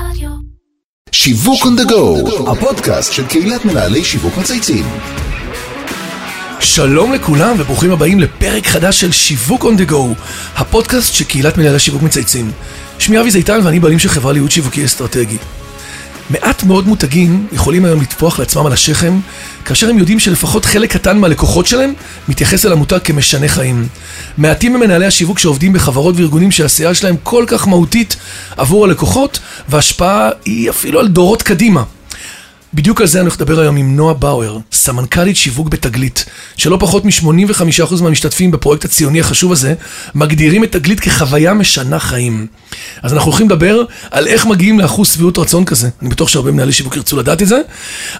רדיו. שיווק on the go, הפודקאסט של קהילת מנהלי שיווק מצייצים. שלום לכולם וברוכים הבאים לפרק חדש של שיווק on the go, הפודקאסט של קהילת מנהלי שיווק מצייצים. שמי אבי זיתן ואני בעלים של חברה לייעוד שיווקי אסטרטגי. מעט מאוד מותגים יכולים היום לטפוח לעצמם על השכם, כאשר הם יודעים שלפחות חלק קטן מהלקוחות שלהם מתייחס אל המותג כמשנה חיים. מעטים הם מנהלי השיווק שעובדים בחברות וארגונים שהעשייה שלהם כל כך מהותית עבור הלקוחות, וההשפעה היא אפילו על דורות קדימה. בדיוק על זה אני הולך לדבר היום עם נועה באואר, סמנכ"לית שיווק בתגלית, שלא פחות מ-85% מהמשתתפים בפרויקט הציוני החשוב הזה, מגדירים את תגלית כחוויה משנה חיים. אז אנחנו הולכים לדבר על איך מגיעים לאחוז שביעות רצון כזה, אני בטוח שהרבה מנהלי שיווק ירצו לדעת את זה,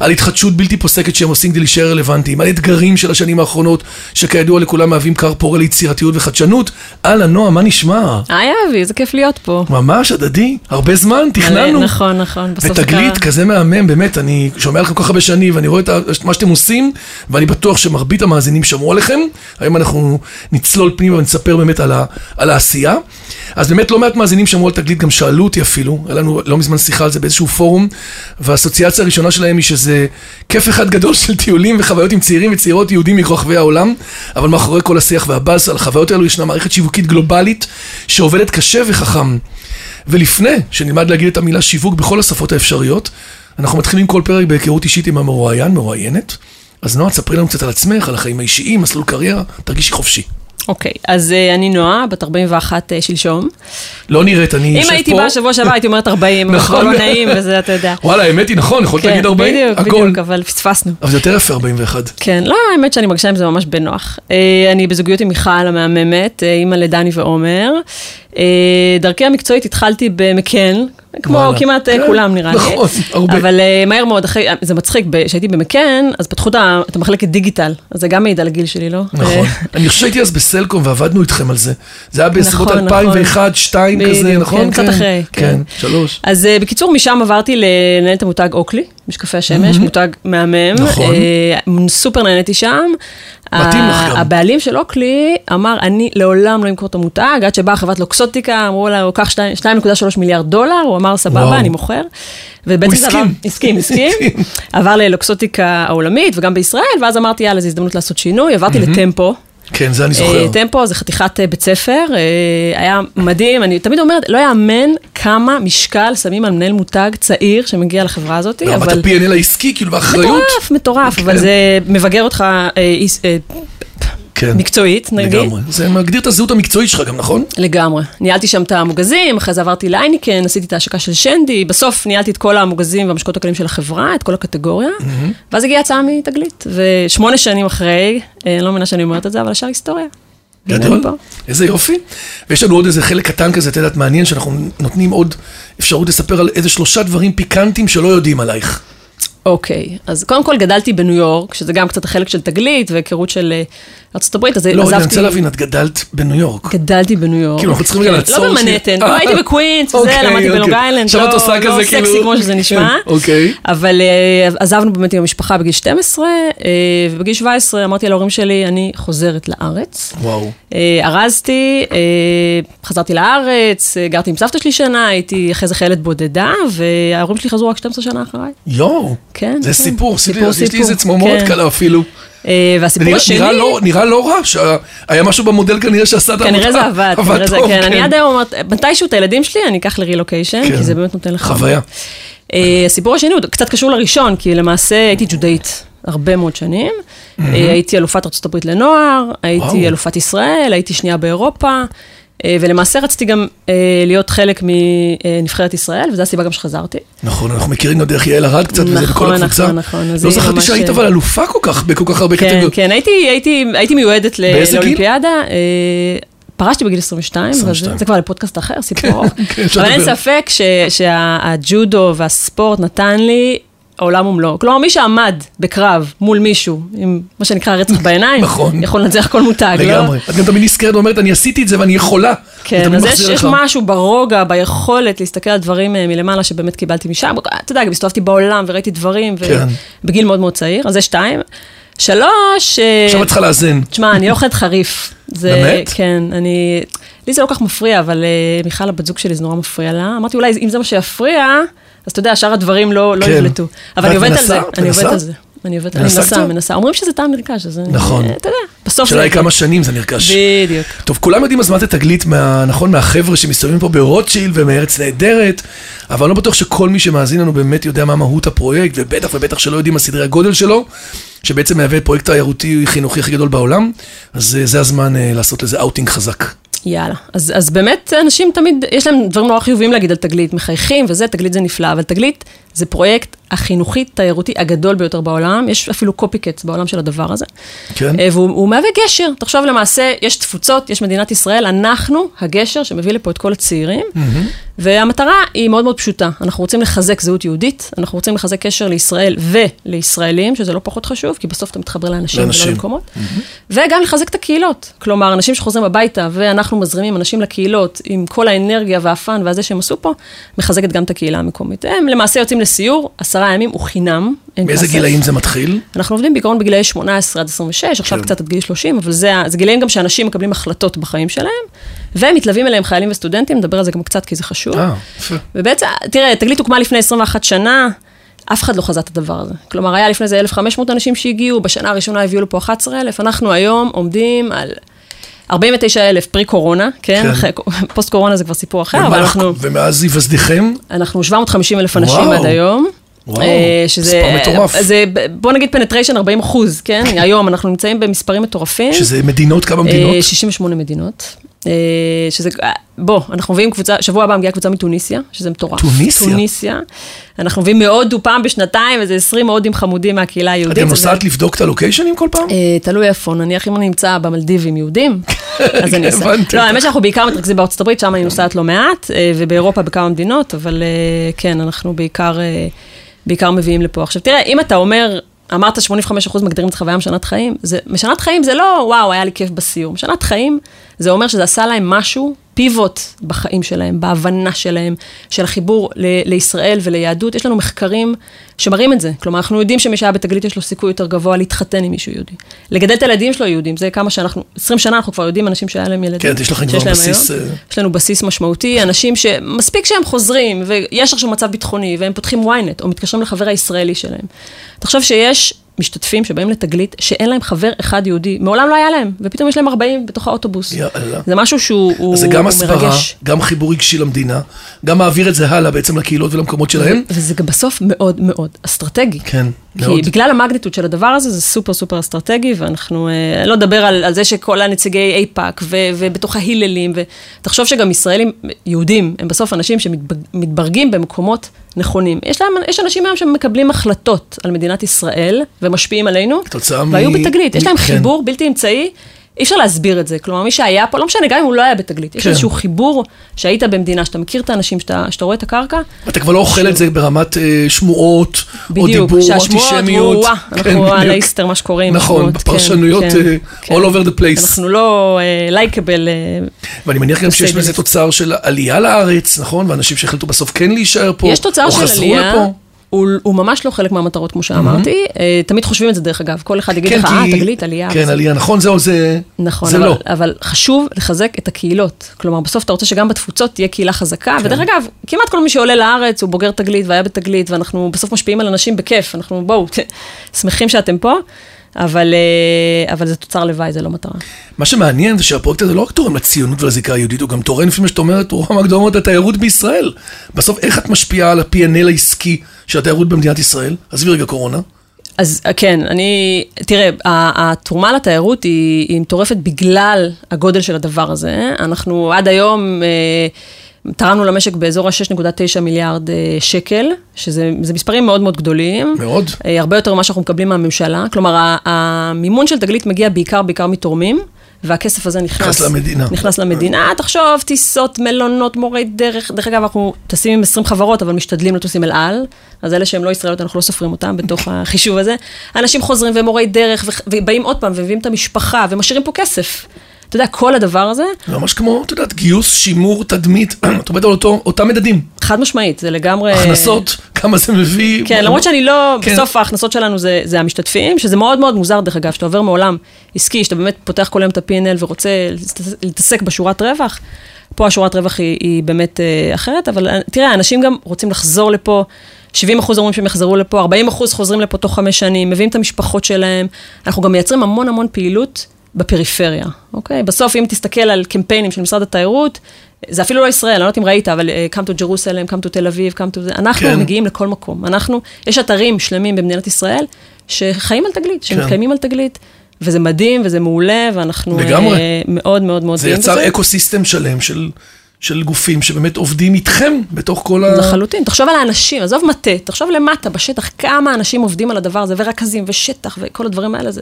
על התחדשות בלתי פוסקת שהם עושים כדי להישאר רלוונטיים, על אתגרים של השנים האחרונות, שכידוע לכולם מהווים כר פורה ליצירתיות וחדשנות. אהלן, נועה, מה נשמע? היי אבי, איזה כיף להיות פה. ממש הדדי, הרבה זמן, תכננו. נכון, נכון, בסוף זה קרה. ותגלית כזה מהמם, באמת, אני שומע לכם כל כך הרבה שנים, ואני רואה את מה שאתם עושים, ואני בטוח שמרבית המאזינים שמעו עליכם. היום אנחנו נצלול פנימה ונספר באמת על, ה, על העשייה. אז באמת לא מעט מאזינים שמעו על תגלית, גם שאלו אותי אפילו, היה לנו לא מזמן שיחה על זה באיזשהו פורום, והאסוציאציה הראשונה שלהם היא שזה כיף אחד גדול של טיולים וחוויות עם צעירים וצעירות יהודים מרחבי העולם, אבל מאחורי כל השיח והבאז על החוויות האלו ישנה מערכת שיווקית גלובלית שעובדת קשה וחכם. ולפני שנלמד להגיד את המילה שיווק בכל השפות האפשריות, אנחנו מתחילים כל פרק בהיכרות אישית עם המרואיין, מרואיינת. אז נועה, תספרי לנו קצת על עצמך, על החיים האישיים, מסלול קריירה, תרגישי חופשי. אוקיי, אז אה, אני נועה, בת 41 אה, שלשום. לא נראית, אני יושב אם פה. הייתי באה שבוע שעבר הייתי אומרת 40, אבל נכון. הכל לא נעים וזה, אתה יודע. וואלה, האמת היא נכון, יכולת להגיד 40, כן, בדיוק, הכל. בדיוק, אבל פספסנו. אבל זה יותר יפה 41. כן, לא, האמת שאני מרגישה עם זה ממש בנוח. אה, אני בזוגיות עם מיכל המהממת, אימא לדני ועומר. דרכי המקצועית התחלתי במקן, כמו וואלה. כמעט אה, כן, כולם נראה לי. נכון, הרבה. אבל אה, מהר מאוד, אחרי, זה מצחיק, כשהייתי במקן, אז פתחו את המחלקת דיגיטל, אז זה גם מעיד על הגיל שלי, לא? נכון. אה, אני חושב שהייתי אז בסלקום ועבדנו איתכם על זה. זה היה בסביבות נכון, 2001, 2002 כזה, בדיוק, נכון? כן, קצת אחרי, כן, כן. שלוש. אז אה, בקיצור, משם עברתי לנהל את המותג אוקלי, משקפי השמש, מותג מהמם. נכון. אה, סופר נהניתי שם. מתאים לך גם. הבעלים של אוקלי אמר, אני לעולם לא אמכור את המותג, עד שבאה חברת לוקסוטיקה, אמרו לה, הוא קח 2.3 מיליארד דולר, הוא אמר. סבבה, אני מוכר. ובעצם הוא זה הסכים. עבר- הסכים, הסכים. הסכים. עבר ללוקסוטיקה העולמית וגם בישראל, ואז אמרתי, יאללה, זו הזדמנות לעשות שינוי, עברתי לטמפו. כן, זה אני זוכר. אה, טמפו זה חתיכת אה, בית ספר, אה, היה מדהים, אני תמיד אומרת, לא יאמן כמה משקל שמים על מנהל מותג צעיר שמגיע לחברה הזאת, ברמת אבל... ה-P&L העסקי, כאילו, באחריות. מטורף, מטורף, כן. אבל זה מבגר אותך כן, מקצועית, נגיד. לגמרי. זה מגדיר את הזהות המקצועית שלך גם, נכון? לגמרי. ניהלתי שם את המוגזים, אחרי זה עברתי לאייניקן, עשיתי את ההשקה של שנדי, בסוף ניהלתי את כל המוגזים והמשקות הקלים של החברה, את כל הקטגוריה, ואז הגיעה הצעה מתגלית. ושמונה שנים אחרי, אה, אני לא מאמינה שאני אומרת את זה, אבל השאר היסטוריה. גדול. איזה יופי. ויש לנו עוד איזה חלק קטן כזה, את יודעת, מעניין, שאנחנו נותנים עוד אפשרות לספר על איזה שלושה דברים פיקנטיים שלא יודעים עלייך. אוקיי, אז קודם כל גדלתי בניו יורק, שזה גם קצת החלק של תגלית והיכרות של אה, ארצות הברית, אז לא, רגע, אני עזבתי... רוצה להבין, את גדלת בניו יורק. גדלתי בניו יורק. כאילו, אנחנו צריכים רגע כן, לעצור לא. במנהטן, אה, לא הייתי בקווינס, וזה, אוקיי, למדתי בלונג אוקיי. איילנד, עכשיו את לא לא סקסי כאילו- כמו שזה נשמע. כן, אוקיי. אבל אה, עזבנו באמת עם המשפחה בגיל 12, אה, ובגיל 17 אמרתי להורים שלי, אני חוזרת לארץ. וואו. אה, ארזתי, אה, חזרתי לארץ, אה, גרתי עם סבתא שלי שנה, הייתי אחרי זה חיילת בודדה, וההורים שלי חזרו רק 12 שנה אחריי. יואו. כן, זה כן. סיפור, עשיתי- סיפור, יש לי סיפור. איזה צמרמורת כן. קלה אפילו. אה, והסיפור נראה- השני... נראה לא- נראה לא רע, שהיה משהו במודל כנראה שעשה את העבודה. כנראה זה עבד, כנראה זה, כן. אני עד היום אומרת, מתישהו את הילדים שלי, אני אקח לרילוקיישן, כן. כי זה באמת נותן לך... חוויה. אה, הסיפור השני הוא קצת קשור לראשון, כי למעשה הייתי ג'ודאית הרבה מאוד שנים. אה, הייתי אלופת ארה"ב לנוער, הייתי. אלופת ישראל, הייתי שנייה באירופה, ולמעשה רציתי גם אה, להיות חלק מנבחרת ישראל, וזו הסיבה גם שחזרתי. נכון, אנחנו מכירים גם דרך יעל ארד קצת, וזה נכון, בכל הקבוצה. נכון, נכון, אז לא זכרתי שהיית אבל אלופה כל כך, בכל כך הרבה כן, קטגוריות. כן, הייתי, הייתי, מיועדת? לאולימפיאדה. אה, פרשתי בגיל 22, 22. אבל זה כבר לפודקאסט אחר, סיפור. כן, אבל אין. ספק שהג'ודו והספורט נתן לי עולם ומלואו. כלומר, מי שעמד בקרב מול מישהו, עם מה שנקרא רצח בעיניים, נכון. יכול לנצח כל מותג, לא? לגמרי. את גם תמיד נזכרת ואומרת, אני עשיתי את זה ואני יכולה. כן, אז יש, יש. משהו ברוגע, ביכולת להסתכל על דברים אה, מלמעלה שבאמת קיבלתי משם. אתה יודע, גם הסתובבתי בעולם וראיתי דברים, כן. ובגיל מאוד מאוד צעיר, אז זה שתיים. שלוש... אה, עכשיו את צריכה לאזן. תשמע, אני אוכלת חריף. זה, באמת? כן, אני... לי זה לא כל כך מפריע, אבל אה, מיכל, הבת זוג שלי, זה נורא מפריע לה. אמרתי, אולי אם זה מה שיפריע, אז אתה יודע, שאר הדברים לא, לא כן. יבלטו. אבל אני עובדת על? זה, אני? עובדת על זה. אני עובדת, אני מנסה מנסה. אומרים שזה טעם נרכש, אז... נכון. אתה יודע, בסוף השאלה היא טוב. כמה שנים זה נרכש. בדיוק. טוב, כולם יודעים אז מה זה תגלית, נכון, מהחבר'ה שמסתובבים פה ברוטשילד ומארץ נהדרת, אבל אני לא בטוח שכל מי שמאזין לנו באמת יודע מה מהות הפרויקט, ובטח ובטח שלא יודעים מה סדרי הגודל שלו, שבעצם מהווה פרויקט תיירותי חינוכי הכי גדול בעולם, אז אה, זה הזמן אה, לעשות לזה אאוטינג חזק. יאללה. אז, אז באמת, אנשים תמיד, יש להם דברים נורא חיוביים להגיד על תגלית, מחייכים וזה, תגלית זה נפלא, אבל תגלית זה פרויקט החינוכי-תיירותי הגדול ביותר בעולם, יש אפילו קופי-קט בעולם של הדבר הזה. כן? אה, והוא הוא מהווה גשר. תחשוב למעשה, יש תפוצות, יש מדינת ישראל, אנחנו הגשר שמביא לפה את כל הצעירים, והמטרה היא מאוד מאוד פשוטה. אנחנו רוצים לחזק זהות יהודית, אנחנו רוצים לחזק קשר לישראל ולישראלים, שזה לא פחות חשוב, כי בסוף אתה מתחבר לאנשים ולא לאנשים. למקומות, וגם לחזק את הקהילות. כלומר, אנשים שחוזרים הביתה, ואנחנו מזרימים אנשים לקהילות עם כל האנרגיה והפאן והזה שהם עשו פה, מחזקת גם את הקהילה המקומית. הם למעשה יוצאים לסיור, עשרה ימים הוא חינם. כסף. גילאים זה מתחיל? אנחנו עובדים בעיקרון בגילאי 18 עד 26, עכשיו כן. קצת עד גיל 30, אבל זה, זה גילאים גם שאנשים מקבלים החלטות בחיים שלהם, ומתלווים אליהם חיילים וסטודנטים, נדבר על זה גם קצת כי זה חשוב. אה, יפה. ובעצם, תראה, תגלית הוקמה לפני 21 שנה, אף אחד לא חזה את הדבר הזה. כלומר, היה לפני זה 1,500 אנשים שהגיעו, בשנה הראשונה הביאו לפה 11,000, אנחנו היום עומדים על 49,000 פרי קורונה, כן? כן. אחרי- פוסט קורונה זה כבר סיפור אחר, אבל ומה- אנחנו... ומאז היווסדיכם? אנחנו 750 אלף אנשים וואו. עד היום. וואו, אה, שזה, מספר מטורף. זה, בוא נגיד penetration 40 אחוז, כן? היום אנחנו נמצאים במספרים מטורפים. שזה מדינות, כמה מדינות? אה, 68 מדינות. אה, שזה, אה, בוא, אנחנו מביאים קבוצה, שבוע הבא מגיעה קבוצה מטוניסיה, שזה מטורף. טוניסיה? טוניסיה. אנחנו מביאים מהודו פעם בשנתיים, איזה 20 הודים חמודים מהקהילה היהודית. אתם זה- נוסעת לבדוק את הלוקיישנים כל פעם? אה, תלוי איפה, נניח אם אני נמצא במלדיבים יהודים, אז אני עושה. הבנתי לא. האמת שאנחנו בעיקר מתרכזים בארצות הברית, שם אני נוסעת לא מעט, ובאירופה בכמה מדינות, אבל כן, אנחנו בעיקר, בעיקר מביאים לפה. עכשיו תראה, אם אתה אומר, אמרת 85% מגדירים את חוויה משנת חיים, זה, משנת חיים זה לא, וואו, היה לי כיף בסיור. משנת חיים, זה אומר שזה עשה להם משהו, פיבוט בחיים שלהם, בהבנה שלהם, של החיבור ל- לישראל וליהדות. יש לנו מחקרים שמראים את זה. כלומר, אנחנו יודעים שמי שהיה בתגלית יש לו סיכוי יותר גבוה להתחתן עם מישהו יהודי. לגדל את הילדים שלו יהודים, זה כמה שאנחנו, 20 שנה אנחנו כבר יודעים אנשים שהיה להם ילדים. כן, יש לכם כבר בסיס, היום. אה, יש לנו בסיס משמעותי, אנשים שמספיק שהם חוזרים, ויש עכשיו מצב ביטחוני, והם פותחים ynet, או מתקשרים לחבר הישראלי שלהם. תחשוב שיש משתתפים שבאים לתגלית, שאין להם חבר אחד יהודי, מעולם לא היה להם, ופתאום יש להם 40 בתוך האוטובוס. יאללה. זה משהו שהוא הוא, אז זה גם הסברה, מרגש. גם חיבור רגשי למדינה, גם מעביר את זה הלאה בעצם לקהילות ולמקומות שלהם. וזה גם בסוף מאוד מאוד אסטרטגי. כן, כי מאוד. בגלל המגניטוד של הדבר הזה, זה סופר סופר אסטרטגי, ואנחנו, אה, לא נדבר על, על זה שכל הנציגי אייפאק, ובתוך ההיללים, ותחשוב שגם ישראלים, יהודים, הם בסוף אנשים שמתברגים במקומות נכונים. יש, להם, יש אנשים היום שמקבלים החלטות על מדינת ישראל, ומשפיעים עלינו, כתוצאה מ- והיו בתגלית. יש מ- להם כן. חיבור בלתי אמצעי. אי אפשר להסביר את זה, כלומר מי שהיה פה, לא משנה, גם אם הוא לא היה בתגלית, יש כן. איזשהו חיבור שהיית במדינה, שאתה מכיר את האנשים, שאתה, שאתה רואה את הקרקע, אתה כבר לא אוכל את זה ברמת אה, שמועות, או בדיוק, דיבור, או שהשמועות, אנטישמיות. כן, אנחנו על בדיוק. האיסטר, מה שקורה עם נכון, השמועות, כן, בפרשנויות, כן, אה, כן. all over the place. אנחנו לא לייקבל, ואני מניח גם שיש. בזה תוצר של עלייה לארץ, נכון? ואנשים שהחליטו בסוף כן להישאר פה, יש תוצר או של חזרו עלייה, לפה. הוא, הוא ממש לא חלק מהמטרות, כמו שאמרתי, אה, תמיד חושבים את זה דרך אגב, כל אחד יגיד לך, אה, תגלית, עלייה. כן, וזה." עלייה, נכון, זהו, זה נכון, זה אבל, לא. אבל חשוב לחזק את הקהילות. כלומר, בסוף אתה רוצה שגם בתפוצות תהיה קהילה חזקה, כן. ודרך אגב, כמעט כל מי שעולה לארץ הוא בוגר תגלית והיה בתגלית, ואנחנו בסוף משפיעים על אנשים בכיף, אנחנו בואו, שמחים שאתם פה, אבל, אה, אבל זה תוצר לוואי, זה לא מטרה. מה שמעניין זה שהפרויקט הזה לא רק תורם לציונות ולזיקה היהודית, הוא גם תורם, לפי מה שאת אומרת, תורם הגדול מאוד לתיירות בישראל. בסוף, איך את משפיעה על ה-P&L העסקי של התיירות במדינת ישראל? עזבי רגע קורונה. אז כן, אני, תראה, התרומה לתיירות היא, היא מטורפת בגלל הגודל של הדבר הזה. אנחנו עד היום אה, תרמנו למשק באזור ה-6.9 מיליארד אה, שקל, שזה זה מספרים מאוד מאוד גדולים. מאוד. אה, הרבה יותר ממה שאנחנו מקבלים מהממשלה. כלומר, המימון של תגלית מגיע בעיקר, בעיקר מתורמים. והכסף הזה נכנס, נכנס למדינה. נכנס למדינה, תחשוב, טיסות, מלונות, מורי דרך, דרך אגב, אנחנו טסים עם 20 חברות, אבל משתדלים לטוס עם אל על, אז אלה שהם לא ישראליות, אנחנו לא סופרים אותם בתוך החישוב הזה. אנשים חוזרים ומורי דרך, ובאים עוד פעם, ומביאים את המשפחה, ומשאירים פה כסף. אתה יודע, כל הדבר הזה, זה ממש כמו, את יודעת, גיוס, שימור, תדמית, את אומרת על אותו, אותם מדדים. חד משמעית, זה לגמרי... הכנסות, כמה זה מביא. כן, למרות שאני לא, כן. בסוף ההכנסות שלנו זה, זה המשתתפים, שזה מאוד מאוד מוזר דרך אגב, שאתה עובר מעולם עסקי, שאתה באמת פותח כל היום את ה-P&L ורוצה להתעס- להתעסק בשורת רווח. פה השורת רווח היא, היא באמת אה, אחרת, אבל אה, תראה, אנשים גם רוצים לחזור לפה, 70 אחוז אומרים שהם יחזרו לפה, 40 אחוז חוזרים לפה תוך חמש שנים, מביאים את המשפחות שלהם. אנחנו גם מייצרים המון המון פעילות בפריפריה, אוקיי? בסוף, אם תסתכל על קמפיינים של משרד התיירות, זה אפילו לא ישראל, אני לא יודעת אם ראית, אבל uh, come to Jerusalem, come to תל אביב, come to זה, אנחנו כן. כן. מגיעים לכל מקום. אנחנו, יש אתרים שלמים במדינת ישראל שחיים על תגלית, כן. שמתקיימים על תגלית, וזה מדהים וזה מעולה, ואנחנו לגמרי. אה, מאוד מאוד מאוד זה גאים יצר אקו סיסטם שלם של, של גופים שבאמת עובדים איתכם בתוך כל ה... לחלוטין. תחשוב על האנשים, עזוב מטה, תחשוב למטה, בשטח, כמה אנשים עובדים על הדבר הזה, ורכזים, ושטח, וכל הדברים האלה, זה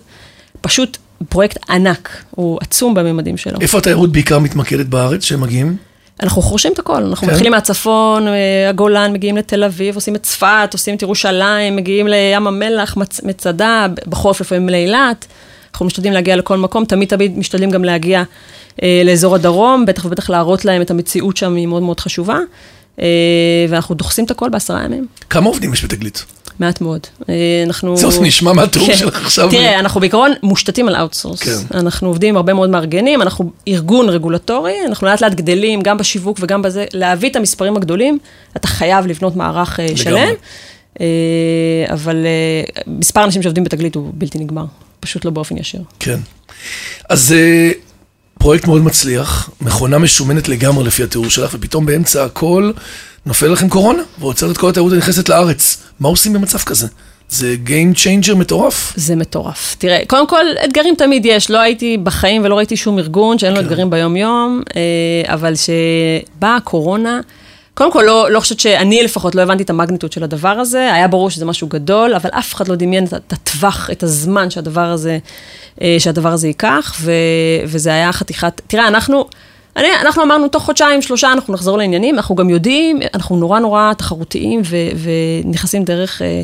פשוט פרויקט ענק, הוא עצום בממדים שלו. איפה התיירות בעיקר מתמקדת בארץ שהם מגיעים? אנחנו חורשים את הכל, אנחנו כן. מתחילים מהצפון, אה, הגולן, מגיעים לתל אביב, עושים את צפת, עושים את ירושלים, מגיעים לים המלח, מצ- מצדה, בחורף לפעמים לאילת. אנחנו משתדלים להגיע לכל מקום, תמיד תמיד משתדלים גם להגיע אה, לאזור הדרום, בטח ובטח להראות להם את המציאות שם, היא מאוד מאוד חשובה. אה, ואנחנו דוחסים את הכל בעשרה ימים, כמה עובדים יש בתגלית? מעט מאוד. אה, אנחנו... זה נשמע מהתיאור כן. שלך עכשיו. תראה, אנחנו בעיקרון מושתתים על outsource. כן. אנחנו עובדים עם הרבה מאוד מארגנים, אנחנו ארגון רגולטורי, אנחנו לאט לאט גדלים, גם בשיווק וגם בזה, להביא את המספרים הגדולים, אתה חייב לבנות מערך אה, שלם. אה, אבל מספר האנשים שעובדים בתגלית הוא בלתי נגמר, פשוט לא באופן ישיר. כן. אז פרויקט מאוד מצליח, מכונה משומנת לגמרי לפי התיאור שלך, ופתאום באמצע הכל נופל לכם קורונה, ועוצר את כל התיירות הנכנסת לארץ. מה עושים במצב כזה? זה Game Changer מטורף. זה מטורף. תראה, קודם כל, אתגרים תמיד יש. לא הייתי בחיים ולא ראיתי שום ארגון שאין לו כן. אתגרים ביום-יום, אה, אבל שבאה הקורונה, קודם כל, לא, לא חושבת שאני לפחות לא הבנתי את המגניטוד של הדבר הזה, היה ברור שזה משהו גדול, אבל אף אחד לא דמיין את, את הטווח, את הזמן שהדבר הזה, אה, שהדבר הזה ייקח, ו, וזה היה חתיכת... תראה, אנחנו... אני, אנחנו אמרנו, תוך חודשיים, שלושה, אנחנו נחזור לעניינים, אנחנו גם יודעים, אנחנו נורא נורא תחרותיים ו, ונכנסים דרך... אה,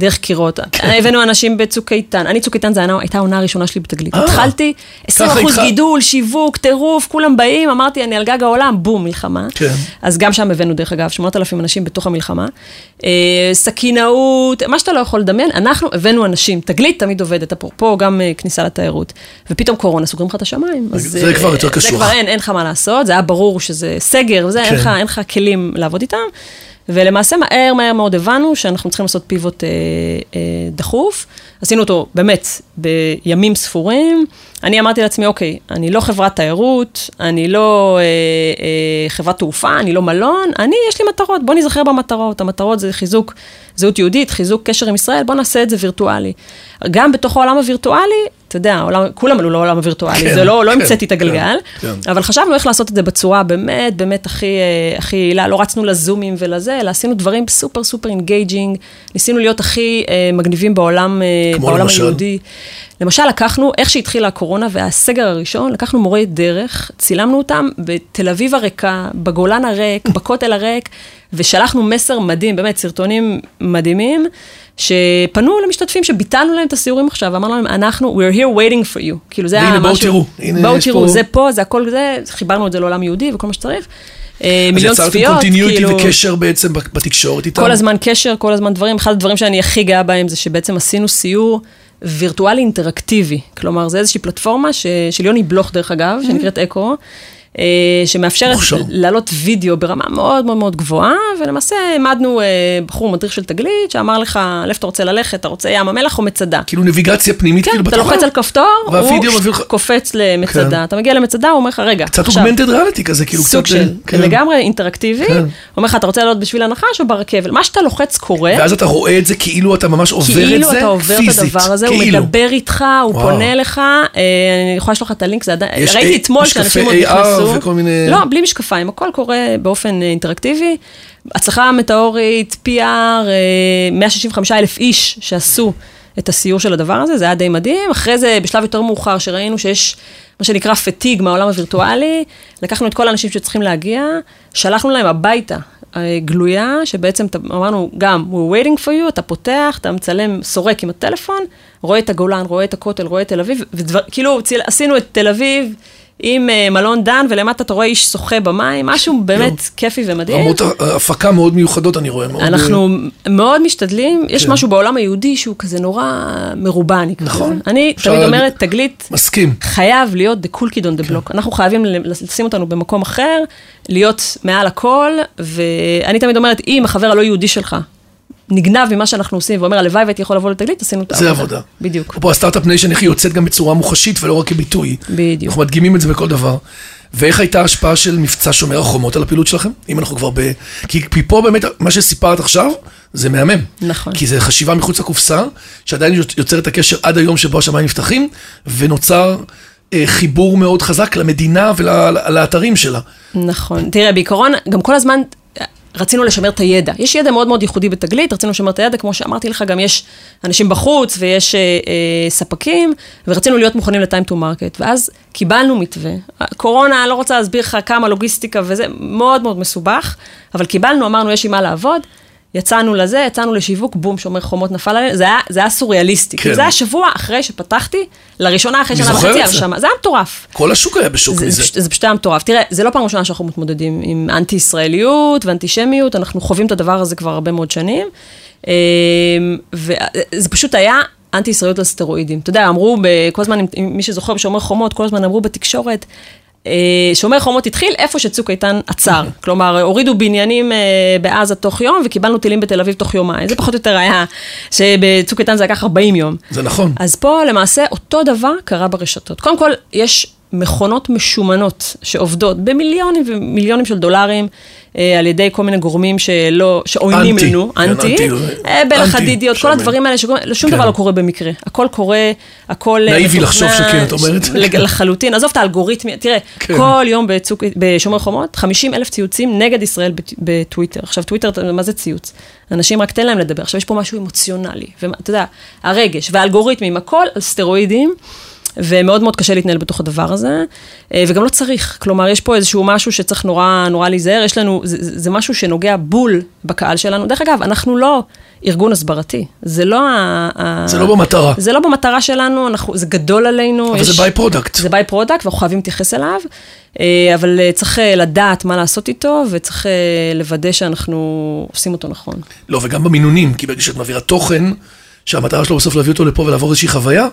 דרך קירות. כן. הבאנו אנשים בצוק איתן. אני, צוק איתן, זו הייתה- העונה הראשונה שלי בתגלית. אה, התחלתי, 20 ככה אחוז התחל- גידול, שיווק, טירוף, כולם באים, אמרתי, אני על גג העולם, בום, מלחמה. כן. אז גם שם הבאנו, דרך אגב, 8,000 אנשים בתוך המלחמה. אה, סכינאות, מה שאתה לא יכול לדמיין, אנחנו הבאנו אנשים. תגלית תמיד עובדת, אפרופו גם אה, כניסה לתיירות. ופתאום קורונה, סוגרים לך את השמיים. זה כבר יותר זה קשוח. כבר אין, אין לך מה לעשות, זה היה ברור שזה סגר וזה, כן. אין לך כלים לעבוד איתם. ולמעשה מהר מהר מאוד הבנו שאנחנו צריכים לעשות פיבוט אה, אה, דחוף. עשינו אותו באמת בימים ספורים. אני אמרתי לעצמי, אוקיי, אני לא חברת תיירות, אני לא אה, אה, חברת תעופה, אני לא מלון, אני, יש לי מטרות, בוא ניזכר במטרות. המטרות זה חיזוק זהות יהודית, חיזוק קשר עם ישראל, בוא נעשה את זה וירטואלי. גם בתוך העולם הווירטואלי, אתה יודע, העולם, כולם עלו לעולם הווירטואלי, כן, זה לא, לא כן, המצאתי את הגלגל, כן, כן. אבל חשבנו איך לעשות את זה בצורה באמת, באמת הכי, אה, הכי יעילה, לא רצנו לזומים ולזה, אלא עשינו דברים סופר סופר engaging, ניסינו להיות הכי אה, מגניבים בעולם, אה, בעולם למשל? היהודי. למשל, לקחנו, איך שהתחילה הקורונה והסגר הראשון, לקחנו מורי דרך, צילמנו אותם בתל אביב הריקה, בגולן הריק, בכותל הריק, ושלחנו מסר מדהים, באמת, סרטונים מדהימים, שפנו למשתתפים שביטלנו להם את הסיורים עכשיו, ואמרנו להם, אנחנו, we're here waiting for you. כאילו, זה היה משהו... בואו תראו, בואו תראו, זה פה, זה הכל זה, חיברנו את זה לעולם יהודי וכל מה שצריך. אה, אז מיליון יצרתם צפיות, קונטיניוטי כאילו... וקשר בעצם בתקשורת איתם. כל הזמן קשר, כל הזמן דברים. אחד הדברים שאני הכי גאה בהם זה שבעצם עשינו סיור וירטואלי אינטראקטיבי. כלומר, זה איזושהי פלטפורמה ש... של יוני בלוך, דרך אגב, שנקראת אקו. אה, שמאפשרת. להעלות וידאו ברמה מאוד מאוד מאוד גבוהה, ולמעשה העמדנו אה, בחור מדריך של תגלית, שאמר לך, לאיפה אתה רוצה ללכת, אתה רוצה ים המלח או מצדה? כאילו נביגציה פנימית, כן, כאילו אתה בתוכה. לוחץ על כפתור, הוא לך- קופץ למצדה. כן. אתה מגיע למצדה, הוא אומר לך, רגע, קצת אוגמנטד ריאליטי כזה, כאילו סוג קצת... של, כן. לגמרי אינטראקטיבי, כן. הוא אומר לך, אתה רוצה לעלות בשביל הנחש או ברכבל? מה שאתה לוחץ קורה. ואז אתה רואה את זה כאילו אתה ממש עובר את זה כאילו אתה עובר את פיזית. הדבר הזה, הוא כאילו. מדבר איתך, הוא. פונה אה, אני יכולה לשלוח לך את הלינק, ראיתי אתמול שאנשים עוד AR נכנסו. וכל מיני- לא, בלי משקפיים, הכל קורה באופן אה, אינטראקטיבי. הצלחה מטאורית, PR, אה, 165 אלף איש שעשו את הסיור של הדבר הזה, זה היה די מדהים. אחרי זה, בשלב יותר מאוחר, שראינו שיש מה שנקרא פטיג מהעולם הווירטואלי, לקחנו את כל האנשים שצריכים להגיע, שלחנו להם הביתה. אה, גלויה, שבעצם אמרנו גם, we're waiting for you, אתה פותח, אתה מצלם, סורק עם הטלפון, רואה את הגולן, רואה את הכותל, רואה את תל אביב, וכאילו עשינו את תל אביב עם אה, מלון דן, ולמטה אתה רואה איש שוחה במים, משהו באמת כיפי ומדהים. רמות הפקה מאוד מיוחדות, אני רואה. מאוד, אנחנו מאוד משתדלים, יש משהו בעולם היהודי שהוא כזה נורא מרובני. כזה. נכון. אני אפשר תמיד להגיד- אומרת, תגלית, מסכים. חייב להיות the cool kid on the block. אנחנו חייבים לשים אותנו במקום אחר, להיות מעל הכל, ואני תמיד אומרת, אם החבר הלא יהודי שלך נגנב ממה שאנחנו עושים, ואומר, הלוואי והייתי יכול לבוא לתגלית, עשינו את זה העבודה. עבודה. בדיוק. אפרופו ה Start-Up Nation, איך היא יוצאת גם בצורה מוחשית ולא רק כביטוי. בדיוק. אנחנו מדגימים את זה בכל דבר. ואיך הייתה ההשפעה של מבצע שומר החומות על הפעילות שלכם? אם אנחנו כבר ב... כי פה באמת, מה שסיפרת עכשיו, זה מהמם. נכון. כי זה חשיבה מחוץ לקופסה, שעדיין יוצר את הקשר עד היום שבו השמיים נפתחים, ונוצר אה, חיבור מאוד חזק למדינה ולאתרים שלה. נכון. תראה, בעיקרון, גם כל הזמן רצינו לשמר את הידע. יש ידע מאוד מאוד ייחודי בתגלית, רצינו לשמר את הידע, כמו שאמרתי לך, גם יש אנשים בחוץ ויש אה, אה, ספקים, ורצינו להיות מוכנים ל-time to market. ואז קיבלנו מתווה. קורונה, אני לא רוצה להסביר לך כמה לוגיסטיקה וזה, מאוד מאוד מסובך, אבל קיבלנו, אמרנו, יש עם מה לעבוד. יצאנו לזה, יצאנו לשיווק, בום, שומר חומות נפל עלינו, זה היה, זה היה סוריאליסטי. כן. זה היה שבוע אחרי שפתחתי, לראשונה אחרי שנה וחצי את זה. היה מטורף. כל השוק היה בשוק זה, מזה. זה, זה פשוט היה מטורף. תראה, זה לא פעם ראשונה שאנחנו מתמודדים עם אנטי-ישראליות ואנטישמיות, אנחנו חווים את הדבר הזה כבר הרבה מאוד שנים. אמ, וזה פשוט היה אנטי-ישראליות על סטרואידים. אתה יודע, אמרו, כל הזמן, מי שזוכר בשומר חומות, כל הזמן אמרו בתקשורת, שומר חומות התחיל איפה שצוק איתן עצר. כלומר, הורידו בניינים אה, בעזה תוך יום וקיבלנו טילים בתל אביב תוך יומיים. זה פחות או יותר היה, שבצוק איתן זה לקח 40 יום. זה נכון. אז פה למעשה אותו דבר קרה ברשתות. קודם כל, יש מכונות משומנות שעובדות במיליונים ומיליונים של דולרים אה, על ידי כל מיני גורמים שלא, שעוינים אנטי, לנו, כן, אנטי, אה, בין אנטי, החדידיות, כל. הדברים האלה, שום כן. דבר לא קורה במקרה. הכל קורה, הכל אה, נאיבי לחשוב שכן, את אומרת. לחלוטין. עזוב את האלגוריתמי, תראה, כן. כל יום בצוק, בשומר חומות, 50 אלף ציוצים נגד ישראל בט- בטוויטר. עכשיו, טוויטר, מה זה ציוץ? אנשים רק תן להם לדבר. עכשיו, יש פה משהו אמוציונלי, ואתה יודע, הרגש והאלגוריתמים, הכל על סטרואידים. ומאוד מאוד קשה להתנהל בתוך הדבר הזה, אה, וגם לא צריך. כלומר, יש פה איזשהו משהו שצריך נורא, נורא להיזהר, יש לנו, זה, זה זה משהו שנוגע בול בקהל שלנו. דרך אגב, אנחנו לא ארגון הסברתי, זה לא ה... ה- זה לא במטרה. זה לא במטרה שלנו, אנחנו, זה גדול עלינו. אבל זה יש- by-product. זה by-product, ואנחנו חייבים להתייחס אליו, אה, אבל אה, צריך לדעת מה לעשות איתו, וצריך לוודא שאנחנו עושים אותו נכון. לא, וגם במינונים, כי ברגע שאת מעבירה תוכן, שהמטרה שלו בסוף להביא אותו לפה ולעבור איזושהי חוויה,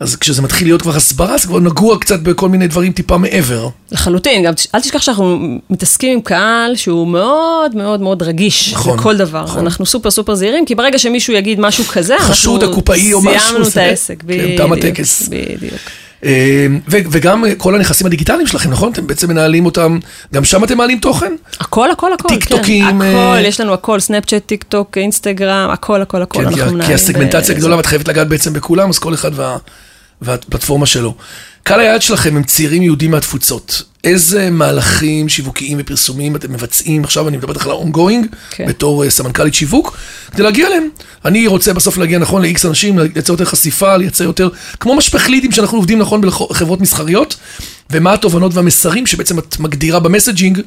אז כשזה מתחיל להיות כבר הסברה, זה כבר נגוע קצת בכל מיני דברים טיפה מעבר. לחלוטין, גם אל תשכח שאנחנו מתעסקים עם קהל שהוא מאוד מאוד מאוד רגיש נכון, לכל דבר. נכון. אנחנו סופר סופר זהירים, כי ברגע שמישהו יגיד משהו כזה, חשוד, אנחנו סיימנו את העסק. כן, בדיוק, תם הטקס. בדיוק. אה, ו- וגם אה, כל הנכסים הדיגיטליים שלכם, נכון? אתם בעצם מנהלים אותם, גם שם אתם מעלים תוכן? הכל, הכל, הכל. טיקטוקים, כן, אה, הכל, יש לנו הכל, סנאפצ'אט, טיק טוק, אינסטגרם, הכל, הכל, הכל. כן, כי, הסגמנטציה ב- גדולה ואת חייבת לגעת בעצם בכולם, אז כל אחד וה, והפלטפורמה שלו. קהל היעד שלכם הם צעירים יהודים מהתפוצות. איזה מהלכים שיווקיים ופרסומיים אתם מבצעים, עכשיו אני מדבר איתך על ה-ongoing, כן. בתור אה, סמנכ"לית שיווק, כדי להגיע אליהם. אני רוצה בסוף להגיע נכון ל-X אנשים, לייצר יותר חשיפה, לייצר יותר, כמו משפך לידים שאנחנו עובדים נכון בחברות מסחריות, ומה התובנות והמסרים שבעצם את מגדירה במסג'ינג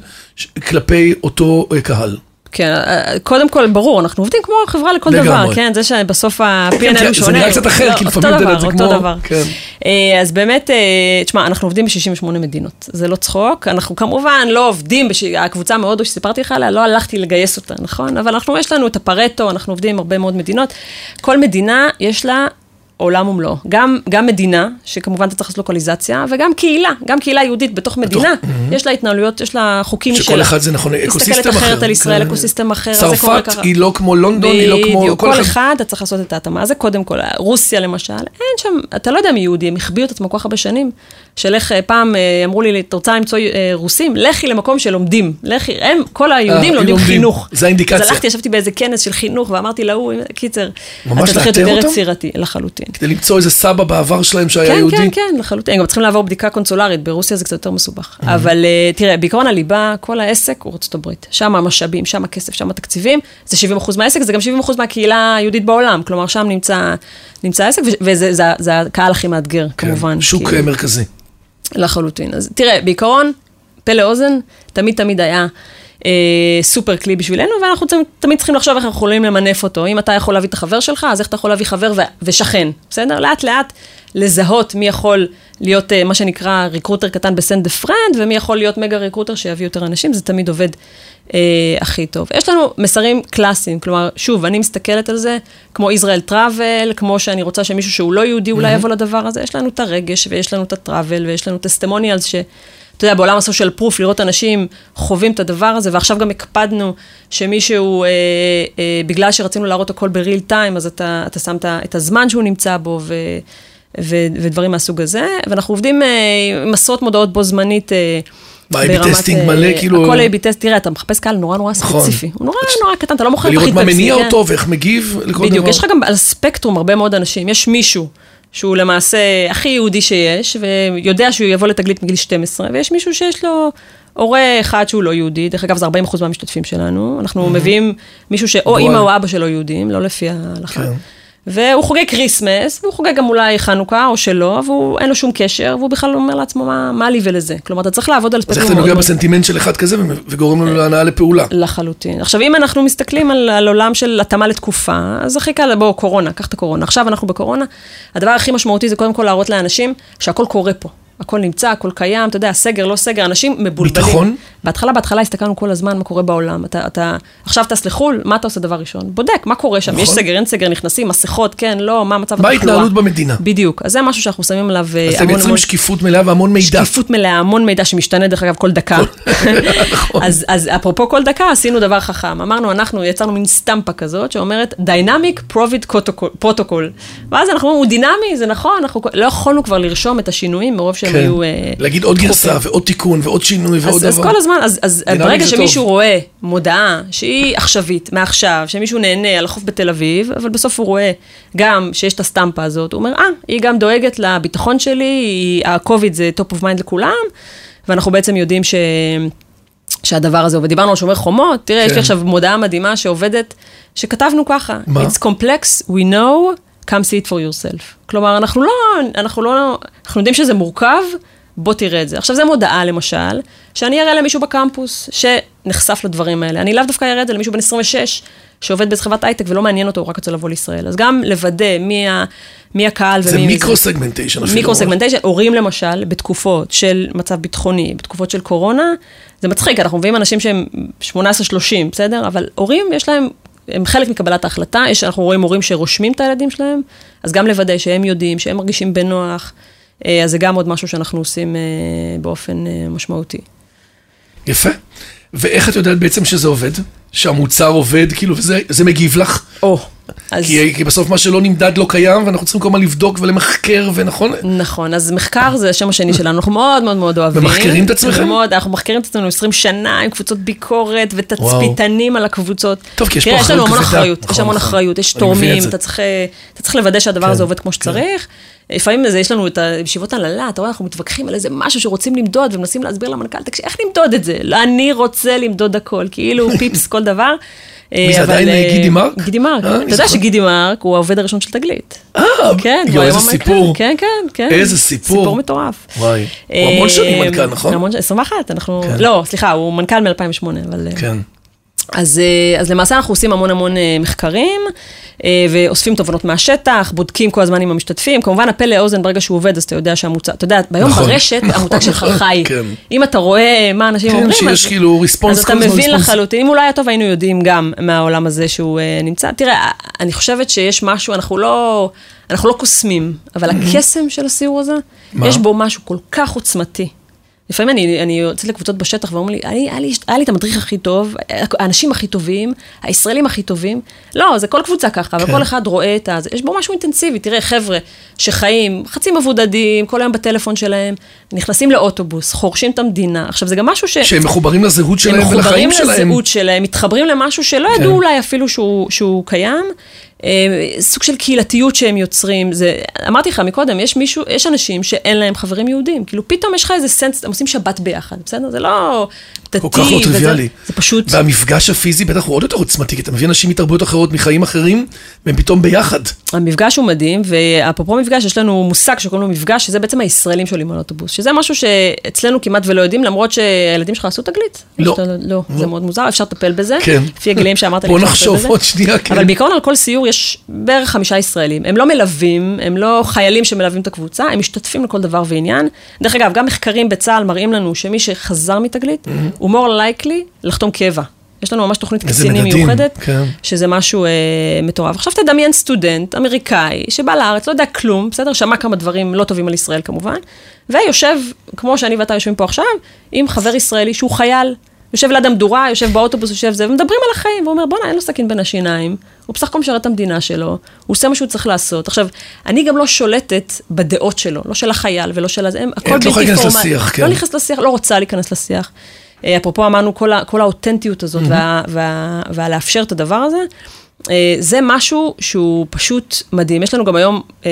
כלפי אותו אה, קהל. כן, אה, קודם כל, ברור, אנחנו עובדים כמו חברה לכל לגמרי. דבר, כן? זה שבסוף ה-P&L כן, הוא זה שונה. נראה קצת אחר, לא, כי אותו לפעמים דבר, זה אותו כמו- דבר. כן. אה, אז באמת, אה, תשמע, אנחנו עובדים ב-68 מדינות, זה לא צחוק. אנחנו כמובן לא עובדים, בש... הקבוצה מהודו שסיפרתי לך עליה, לא הלכתי לגייס אותה, נכון? אבל אנחנו, יש לנו את הפרטו, אנחנו עובדים עם הרבה מאוד מדינות. כל מדינה, יש לה... עולם ומלואו. גם, גם מדינה, שכמובן אתה צריך לעשות לוקליזציה, וגם קהילה, גם קהילה יהודית בתוך מדינה, יש לה התנהלויות, יש לה חוקים משלה. שכל אחד זה נכון, ecosystem אחר. מסתכלת אחרת על ישראל, כן. ecosystem אחר, אז זה קורה צרפת. היא לא כמו לונדון, היא לא כמו... בדיוק, כל אחד אתה צריך לעשות את ההתאמה. זה קודם כל, רוסיה למשל, אין שם, אתה לא יודע מי יהודי, הם החביאו את עצמם כל כך הרבה שנים, של איך אה, פעם אה, אמרו לי, את רוצה למצוא אה, רוסים? לכי למקום שלומדים. לכי, הם, כל היהודים לומדים. חינוך. זה האינדיקציה. אז הלכתי, ישבתי באיזה כנס של חינוך, ואמרתי להוא, קיצר, ממש אתה צריך להיות לאתר יותר אותם? יצירתי, לחלוטין. כדי למצוא איזה סבא בעבר שלהם שהיה כן, יהודי. כן, כן, לחלוטין. הם גם צריכים לעבור בדיקה קונסולרית, ברוסיה זה קצת יותר מסובך. אבל אה, תראה, בעיקרון הליבה, כל העסק הוא ארצות הברית. שם המשאבים, שם הכסף, שם התקציבים. זה 70% מהעסק, זה גם 70% מהקהילה היהודית בעולם. כלומר, שם נמצא, העסק, וזה זה, זה הקהל הכי מאתגר, כן, כמובן. שוק מרכזי. לחלוטין. אז תראה, בעיקרון, פה לאוזן, תמיד תמיד היה אה, סופר כלי בשבילנו, ואנחנו תמיד צריכים לחשוב איך אנחנו יכולים למנף אותו. אם אתה יכול להביא את החבר שלך, אז איך אתה יכול להביא חבר ו- ושכן, בסדר? לאט לאט לזהות מי יכול להיות אה, מה שנקרא recruiter קטן ב send a friend, ומי יכול להיות mega recruiter שיביא יותר אנשים, זה תמיד עובד אה, הכי טוב. יש לנו מסרים קלאסיים, כלומר, שוב, אני מסתכלת על זה כמו Israel travel, כמו שאני רוצה שמישהו שהוא לא יהודי אולי יבוא לדבר הזה, יש לנו את הרגש, ויש לנו את ה travel, ויש לנו testimonials ש... אתה יודע, בעולם ה social proof, לראות אנשים חווים את הדבר הזה, ועכשיו גם הקפדנו שמישהו, אה, אה, בגלל שרצינו להראות הכל ב real time, אז אתה, אתה שם את הזמן שהוא נמצא בו, ו, ו, ודברים מהסוג הזה, ואנחנו עובדים אה, עם עשרות מודעות בו זמנית. אה, מה, A-B testing מלא, כאילו... הכל A-B test, תראה, אתה מחפש קהל נורא נורא נכון. ספציפי. הוא נורא נורא קטן, אתה לא מוכר ולראות מה מניע אותו ואיך מגיב לכל דבר. בדיוק, יש לך גם על ספקטרום הרבה מאוד אנשים. יש מישהו שהוא למעשה הכי יהודי שיש, ויודע שהוא יבוא לתגלית מגיל 12, ויש מישהו שיש לו הורה אחד שהוא לא יהודי, דרך אגב זה 40% מהמשתתפים שלנו, אנחנו מביאים מישהו שאו אימא או אבא שלו יהודים, לא לפי ההלכה. כן. והוא חוגג כריסמס, והוא חוגג גם אולי חנוכה או שלא, ואין לו שום קשר, והוא בכלל אומר לעצמו, מה, מה לי ולזה? כלומר, אתה צריך לעבוד על ספקטרום אז איך אתה נוגע בסנטימנט של אחד כזה וגורם לו להנאה לפעולה? לחלוטין. עכשיו, אם אנחנו מסתכלים על, על עולם של התאמה לתקופה, אז הכי קל, בואו, קורונה, קח את הקורונה. עכשיו אנחנו בקורונה, הדבר הכי משמעותי זה קודם כל להראות לאנשים שהכל קורה פה. הכל נמצא, הכל קיים, אתה יודע, סגר, לא סגר, אנשים מבולבלים. ביטחון? בהתחלה, בהתחלה הסתכלנו כל הזמן מה קורה בעולם. אתה, אתה, עכשיו טס לחו"ל, מה אתה עושה דבר ראשון? בודק, מה קורה שם? נכון. יש סגר, אין סגר, נכנסים, מסכות, כן, לא, מה המצב התחלואה? מה ההתנהלות במדינה? בדיוק. אז זה משהו שאנחנו שמים עליו המון... אז אתם מייצרים שקיפות מלאה והמון מידע. שקיפות מלאה, המון מידע שמשתנה, דרך אגב, כל דקה. נכון. אז, אז אפרופו כל דקה, עשינו דבר חכם. אמרנו, אנחנו יצרנו מין סטמפה כזאת, שאומרת, Dynamic Profit Protocol. ואז אנחנו אומרים, הוא דינמי, זה נכון, אנחנו לא יכולנו כבר לרשום את השינויים מרוב שהם כן. היו... אה, להגיד עוד גרסה ועוד תיקון ועוד שינוי ועוד דבר. אז כל הזמן, אז, אז ברגע שמישהו טוב. רואה מודעה שהיא עכשווית, מעכשיו, שמישהו נהנה על החוף בתל אביב, אבל בסוף הוא רואה גם שיש את הסטמפה הזאת, הוא אומר, אה, היא גם דואגת לביטחון שלי, ה-COVID זה top of mind לכולם, ואנחנו בעצם יודעים ש... שהדבר הזה עובד. דיברנו על שומר חומות, תראה, כן. יש לי כן. עכשיו מודעה מדהימה שעובדת, שכתבנו ככה, מה? It's complex, we know, come see it for yourself. כלומר, אנחנו לא, אנחנו לא, אנחנו יודעים שזה מורכב, בוא תראה את זה. עכשיו, זו מודעה, למשל, שאני אראה למישהו בקמפוס שנחשף לדברים האלה. אני לאו דווקא אראה את זה למישהו בן 26, שעובד באיזה חברת הייטק ולא מעניין אותו, הוא רק רוצה לבוא לישראל. אז גם לוודא מי, ה, מי הקהל ומי... זה micro segmentation אפילו. micro segmentation, הורים למשל, בתקופות של מצב ביטחוני, בתקופות של קורונה, זה מצחיק, אנחנו מביאים אנשים שהם 18-30, בסדר? אבל הורים, יש להם הם חלק מקבלת ההחלטה, יש, אנחנו רואים הורים שרושמים את הילדים שלהם, אז גם לוודא שהם יודעים, שהם מרגישים בנוח, אה, אז זה גם עוד משהו שאנחנו עושים אה, באופן אה, משמעותי. יפה. ואיך את יודעת בעצם שזה עובד? שהמוצר עובד, כאילו, וזה מגיב לך? או. אז... כי, כי בסוף מה שלא נמדד לא קיים, ואנחנו צריכים כל הזמן לבדוק ולמחקר, ונכון? נכון, אז מחקר זה השם השני שלנו, אנחנו מאוד מאוד מאוד אוהבים. ומחקרים את עצמכם? מאוד, אנחנו מחקרים את עצמנו 20 שנה עם קבוצות ביקורת ותצפיתנים על הקבוצות. טוב, כי יש פה אחריות כבדה. יש לנו המון אחריות, יש המון נכון. אחריות, יש תורמים, אתה צריך לוודא שהדבר הזה כן, עובד כמו שצריך. כן. לפעמים זה, יש לנו את הישיבות הנהלה, אתה רואה, אנחנו מתווכחים על איזה משהו שרוצים למדוד, ומנסים להסביר למנכ"ל, תקשיב, איך למדוד את זה? לא, אני רוצה למדוד הכל, כאילו פיפס כל דבר. מי זה עדיין אה, גידי מרק? גידי מרק. אה, אתה יודע שגידי מרק הוא העובד הראשון של תגלית. אה, כן, יו, איזה סיפור. כן, כן, כן. איזה סיפור. סיפור מטורף. וואי. הוא המון שנים מנכ"ל, נכון? המון שנים, 21, אנחנו... כן. לא, סליחה, הוא מנכ"ל מ-2008, אבל... כן. אז למעשה אנחנו עושים המון המון מחקרים. אה, ואוספים תובנות מהשטח, בודקים כל הזמן עם המשתתפים. כמובן, הפה לאוזן, ברגע שהוא עובד, אז אתה יודע שהמוצר, אתה יודע, ביום נכון, ברשת, נכון, המותג שלך חי. כן. אם אתה רואה מה אנשים כן, אומרים, שיש אז, כאילו ריספונס אז אתה מבין לחלוטין. אם הוא לא היה טוב, היינו יודעים גם מהעולם הזה שהוא uh, נמצא. תראה, אני חושבת שיש משהו, אנחנו לא, אנחנו לא קוסמים, אבל הקסם של הסיור הזה, מה? יש בו משהו כל כך עוצמתי. לפעמים אני, אני יוצאת לקבוצות בשטח ואומרים לי, היה לי, היה לי את המדריך הכי טוב, האנשים הכי טובים, הישראלים הכי טובים. לא, זה כל קבוצה ככה, כן. וכל אחד רואה את זה. יש בו משהו אינטנסיבי. תראה, חבר'ה שחיים חצי מבודדים, כל היום בטלפון שלהם, נכנסים לאוטובוס, חורשים את המדינה. עכשיו, זה גם משהו ש... שהם מחוברים לזהות שלהם ולחיים שלהם. הם מחוברים לזהות שלהם, מתחברים למשהו שלא כן. ידעו אולי אפילו שהוא, שהוא קיים. אה, סוג של קהילתיות שהם יוצרים, זה, אמרתי לך מקודם, יש מישהו, יש אנשים שאין להם חברים יהודים, כאילו פתאום יש לך איזה סנס, הם עושים שבת ביחד, בסדר? זה לא דתי, כל כך לא טריוויאלי. זה פשוט, והמפגש הפיזי בטח הוא עוד יותר עוצמתי, כי אתה מביא אנשים מתרבויות אחרות, מחיים אחרים, והם פתאום ביחד. המפגש הוא מדהים, ואפרופו מפגש, יש לנו מושג שקוראים לו מפגש, שזה בעצם הישראלים שעולים על אוטובוס, שזה משהו שאצלנו כמעט ולא יודעים, למרות שהילדים שלך עשו תגלית. לא. שאתה- לא, זה מאוד מוזר, אפשר לטפל בזה. כן. לפי הגילאים שאמרת לי, בוא אפשר לטפל נחשוב בזה. עוד שנייה, כן. אבל בעיקרון על כל סיור יש בערך חמישה ישראלים. הם לא מלווים, הם לא חיילים שמלווים את הקבוצה, הם משתתפים לכל דבר ועניין. דרך אגב, גם מחקרים בצה"ל מראים לנו שמי שחזר מתגלית, הוא more likely לחתום קבע. יש לנו ממש תוכנית קצינים מדדים, מיוחדת, כן. שזה משהו אה, מטורף. עכשיו תדמיין סטודנט אמריקאי שבא לארץ, לא יודע כלום, בסדר? שמע כמה דברים לא טובים על ישראל כמובן, ויושב, כמו שאני ואתה יושבים פה עכשיו, עם חבר ישראלי שהוא חייל. יושב ליד המדורה, יושב באוטובוס, יושב זה, ומדברים על החיים, והוא אומר, בואנה, אין לו סכין בין השיניים, הוא בסך הכל משרת את המדינה שלו, הוא עושה מה שהוא צריך לעשות. עכשיו, אני גם לא שולטת בדעות שלו, לא של החייל ולא של הזה, הכל את לא יכולה בלתי להיכנס פורמלי. לשיח, כן. לא נכנסת לשיח, לא רוצה להיכנס לשיח. אה, אפרופו אמרנו, כל, ה, כל האותנטיות הזאת וה, וה, והלאפשר את הדבר הזה, אה, זה משהו שהוא פשוט מדהים. יש לנו גם היום אה,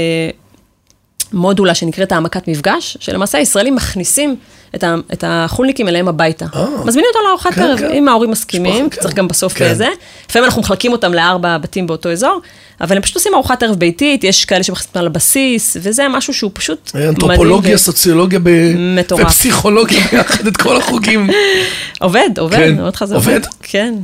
מודולה שנקראת העמקת מפגש, שלמעשה הישראלים מכניסים את, ה, את החולניקים אליהם הביתה. אה. מזמינים אותם לארוחת כן, ערב, כן. אם ההורים מסכימים, כי כן. צריך גם בסוף כן. זה. לפעמים אנחנו מחלקים אותם לארבע בתים באותו אזור, אבל הם פשוט עושים ארוחת ערב ביתית, יש כאלה שמכניסים אותם לבסיס, וזה משהו שהוא פשוט מדהים. אנתרופולוגיה, ו- סוציולוגיה ב... מטורף. ופסיכולוגיה ביחד, את כל החוגים. עובד, עובד, כן. זה עובד? עובד. כן.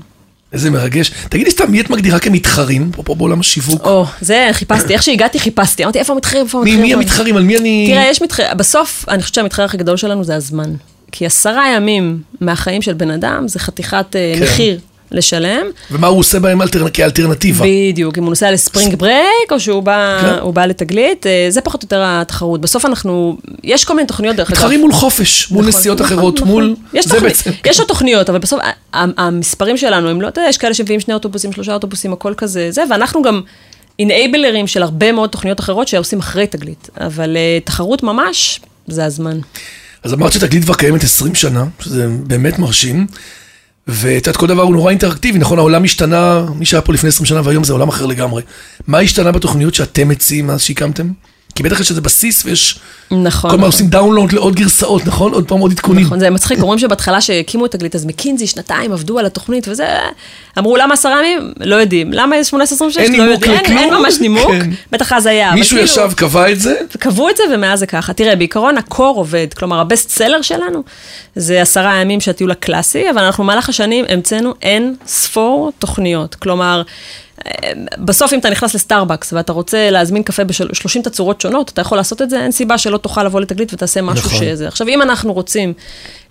איזה מרגש. תגידי סתם, מי את מגדירה כמתחרים? פה בעולם השיווק. או, זה חיפשתי, איך שהגעתי חיפשתי, אמרתי, איפה המתחרים, איפה המתחרים? מי המתחרים? על מי אני... תראה, יש מתחרים, בסוף, אני חושבת שהמתחר הכי גדול שלנו זה הזמן. כי עשרה ימים מהחיים של בן אדם זה חתיכת אה, כן. מחיר לשלם. ומה הוא עושה בהם אלטרנ- כאלטרנטיבה? בדיוק, אם הוא נוסע ל spring break, או שהוא בא, כן. בא לתגלית, אה, זה פחות או יותר התחרות. בסוף אנחנו, יש כל מיני תוכניות דרך אגב. מתחרים מול חופש, מול נכון, נסיעות נכון, אחרות, נכון. מול... יש זה תוכני- בעצם. יש עוד תוכניות, אבל בסוף המספרים שלנו הם לא, אתה יודע, יש כאלה שמביאים שני אוטובוסים, שלושה אוטובוסים, הכל כזה, זה, ואנחנו גם enabler ים של הרבה מאוד תוכניות אחרות שעושים אחרי תגלית. אבל אה, תחרות ממש, זה הזמן. אז אמרת שתגלית כבר קיימת 20 שנה, שזה באמת מרשים. ואת יודעת, כל דבר הוא נורא אינטראקטיבי, נכון? העולם השתנה, מי שהיה פה לפני 20 שנה והיום זה עולם אחר לגמרי. מה השתנה בתוכניות שאתם מציעים מאז שהקמתם? כי בטח יש איזה בסיס ויש... נכון. כל נכון. עושים דאונלוד לעוד גרסאות, נכון? עוד פעם עוד עדכונים. נכון, זה מצחיק, אומרים שבהתחלה שהקימו את תגלית, אז מקינזי, שנתיים עבדו על התוכנית וזה, אמרו למה עשרה ימים? לא יודעים. למה 18-26? אין לא יודעים. אין- לכלום. אין ממש נימוק, כן. בטח אז היה. מישהו כאילו- ישב, קבע את זה, קבעו את זה ומאז זה ככה. תראה, בעיקרון הקור עובד, כלומר הבסט סלר שלנו זה עשרה ימים של הטיול הקלאסי, אבל אנחנו במהלך השנים המצאנו אין ספור תוכניות. כלומר, בסוף אם אתה נכנס לסטארבקס ואתה רוצה להזמין קפה ב-30 תצורות שונות, אתה יכול לעשות את זה, אין סיבה שלא תוכל לבוא לתגלית ותעשה משהו נכון. שזה. עכשיו, אם אנחנו רוצים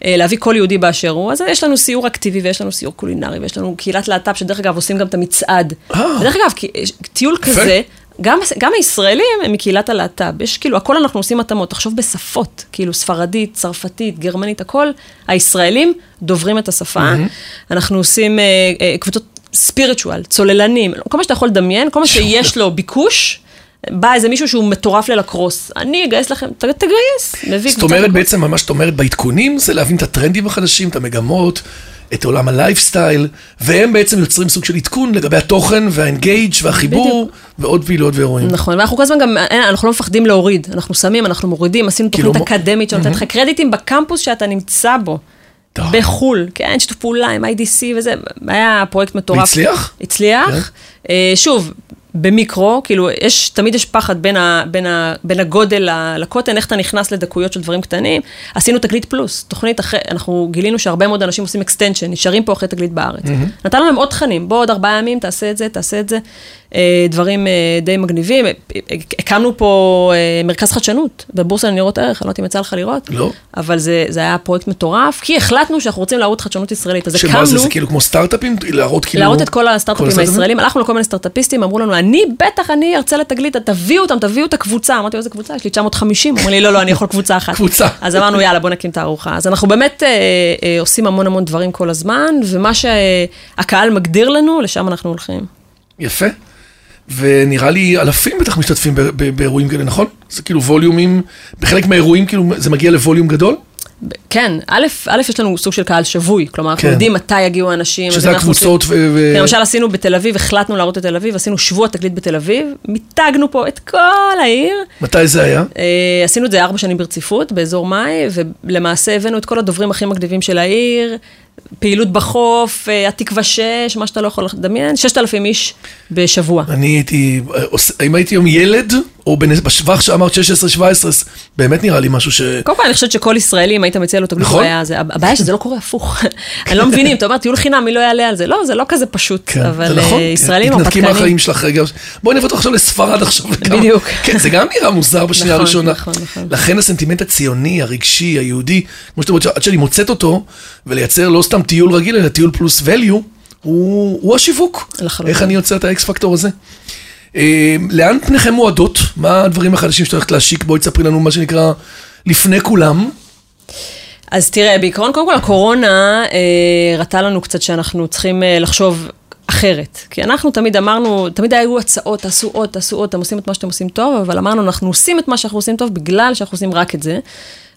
אה, להביא כל יהודי באשר הוא, אז יש לנו סיור אקטיבי ויש לנו סיור קולינרי ויש לנו קהילת להט"ב, שדרך אגב עושים גם את המצעד. אה. ודרך אגב, כי- טיול כזה, גם, גם הישראלים הם מקהילת הלהט"ב, יש כאילו, הכל אנחנו עושים התאמות, תחשוב בשפות, כאילו ספרדית, צרפתית, גרמנית, הכל, הישראלים דוברים את השפה, אנחנו עושים אה, אה, קבוצות ספיריטואל, צוללנים, כל מה שאתה יכול לדמיין, כל מה שיש לו ביקוש, בא איזה מישהו שהוא מטורף ללקרוס, אני אגייס לכם, ת, תגייס, מביא זאת אומרת. בעצם מה שאת אומרת בעדכונים זה להבין את הטרנדים החדשים, את המגמות, את עולם הלייפסטייל, והם בעצם יוצרים סוג של עדכון לגבי התוכן והאנגייג' והחיבור, ועוד פעילות ואירועים. נכון, ואנחנו כל הזמן גם, אין, אנחנו לא מפחדים להוריד, אנחנו שמים, אנחנו מורידים, עשינו תוכנית מו- אקדמית שנותנת לך קרדיטים בקמפוס שאתה נמצא בו. טוב. בחו"ל, כן, שיתוף פעולה עם IDC וזה, היה פרויקט מטורף. והצליח? הצליח. אה, שוב, במיקרו, כאילו, יש, תמיד יש פחד בין, ה, בין, ה, בין הגודל לקוטן, איך אתה נכנס לדקויות של דברים קטנים. עשינו תגלית פלוס, תוכנית אחרי, אנחנו גילינו שהרבה מאוד אנשים עושים extension, נשארים פה אחרי תגלית בארץ. נתנו להם עוד תכנים, בוא עוד ארבעה ימים, תעשה את זה, תעשה את זה. אה, דברים אה, די מגניבים. אה, הקמנו פה מרכז חדשנות בבורסה לניירות ערך, אני לא יודעת אם יצא לך לראות. לא. אבל זה, זה היה פרויקט מטורף, כי החלטנו שאנחנו רוצים להראות חדשנות ישראלית. אז שמה הקמנו... זה, זה כאילו כמו סטארט-אפים? להראות כאילו... להראות את כל הסטארט-אפים? הישראלים, הלכנו לכל מיני סטארט-אפיסטים, אמרו לנו, אני בטח, אני ארצה לתגלית, תביאו אותם, תביאו את הקבוצה. אמרתי, איזה קבוצה? יש לי 950. אמרו לי, לא, לא, אני יכול קבוצה אחת. קבוצה. אז אמרנו, יאללה, בוא נקים תערוכה. אז אנחנו באמת אה, אה, עושים המון המון דברים כל הזמן, ומה שהקהל מגדיר לנו, לשם אנחנו הולכים. יפה. ונראה לי אלפים בטח משתתפים באירועים כאלה, נכון? זה כאילו ווליומים, בחלק מהאירועים כאילו זה מגיע לווליום גדול? כן, א', א', יש לנו סוג של קהל שבוי, כלומר, אנחנו כן. יודעים מתי יגיעו האנשים. שזה הקבוצות ו... למשל עשינו בתל אביב, החלטנו להראות את תל אביב, עשינו שבוע תקליט בתל אביב, מיתגנו פה את כל העיר, מתי זה היה? אה, עשינו את זה ארבע שנים ברציפות, באזור מאי, ולמעשה הבאנו את כל הדוברים הכי מגניבים של העיר, פעילות בחוף, אה, התקווה 6, מה שאתה לא יכול לדמיין, 6,000 איש בשבוע. אני הייתי, עוש- אם הייתי היום ילד, או בשבח שאמרת 16-17, באמת נראה לי משהו ש... קודם כל, אני חושבת שכל ישראלי, אם היית מציע לו תגלית, נכון. היה זה. הבעיה שזה לא קורה הפוך. אני לא מבינים, אתה אומר, טיול חינם, מי לא יעלה על זה? לא, זה לא כזה פשוט. כן, אבל נכון, אה, כן. ישראלים תתנתקי הרפתקנים. מהחיים שלך רגע. בואי נבוא עכשיו לספרד עכשיו. בדיוק. כן, זה גם נראה מוזר בשנייה נכון, הראשונה. נכון, נכון. לכן הסנטימנט הציוני, הרגשי, היהודי, כמו שאתה אומר, עד שאני מוצאת אותו, ולייצר לא סתם טיול רגיל, אלא טיול פלוס value, הוא הוא השיווק. לחלוטין. איך אני יוצר את האקס פקטור הזה. אה, לאן פניכם מועדות? מה הדברים החדשים שאת הולכת להשיק? בואי תספרי לנו מה שנקרא לפני כולם. אז תראה, בעיקרון, קודם כל הקורונה אה, ראתה לנו קצת שאנחנו צריכים אה, לחשוב אחרת. כי אנחנו תמיד אמרנו, תמיד היו הצעות, תעשו עוד, תעשו עוד, אתם עושים את מה שאתם עושים טוב, אבל אמרנו, אנחנו עושים את מה שאנחנו עושים טוב בגלל שאנחנו עושים רק את זה.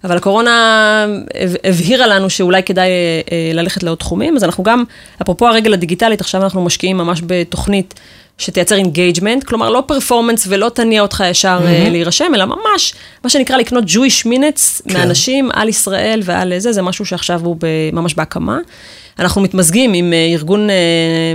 אבל הקורונה הב- הבהירה לנו שאולי כדאי אה, ללכת לעוד תחומים, אז אנחנו גם, אפרופו הרגל הדיגיטלית, עכשיו אנחנו משקיעים ממש בתוכנית שתייצר engagement, כלומר לא performance ולא תניע אותך ישר mm-hmm. להירשם, אלא ממש, מה שנקרא לקנות Jewish minutes כן. מאנשים על ישראל ועל זה, זה משהו שעכשיו הוא ב, ממש בהקמה. אנחנו מתמזגים עם אה, ארגון אה,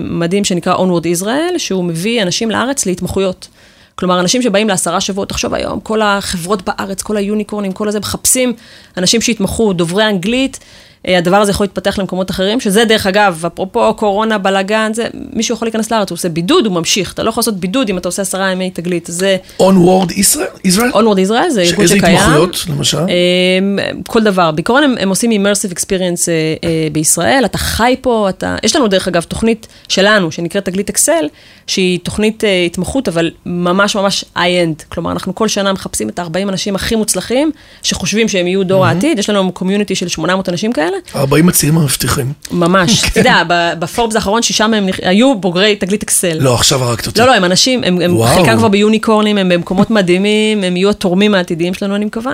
מדהים שנקרא Onward Israel, שהוא מביא אנשים לארץ להתמחויות. כלומר, אנשים שבאים לעשרה שבועות, תחשוב היום, כל החברות בארץ, כל ה unicorn ים, כל הזה, מחפשים אנשים שיתמחו, דוברי אנגלית. אה, הדבר הזה יכול להתפתח למקומות אחרים, שזה דרך אגב, אפרופו קורונה, בלאגן, זה, מישהו יכול להיכנס לארץ, הוא עושה בידוד, הוא ממשיך. אתה לא יכול לעשות בידוד אם אתה עושה עשרה ימי תגלית. זה Onward Israel? Onward Israel, זה ארגון איזה שקיים. התמחויות, למשל? אמ, כל דבר. בעיקרון הם, הם עושים immersive experience אה, אה, בישראל, אתה חי פה, אתה... יש לנו דרך אגב תוכנית שלנו, שנקראת תגלית אקסל, שהיא תוכנית התמחות, אבל ממש ממש high-end. כלומר, אנחנו כל שנה מחפשים את ה-40 אנשים הכי מוצלחים, שחושבים שהם יהיו דור העתיד, יש לנו קומיוניטי של 800 אנשים כאלה, 40 הצעירים המבטיחים. ממש. אתה יודע, בפורבס האחרון, שישה מהם היו בוגרי תגלית אקסל. לא, עכשיו הרגת אותי. לא, לא, הם אנשים, הם. חלקם כבר ביוניקורנים, הם במקומות מדהימים, הם יהיו התורמים העתידיים שלנו, אני מקווה.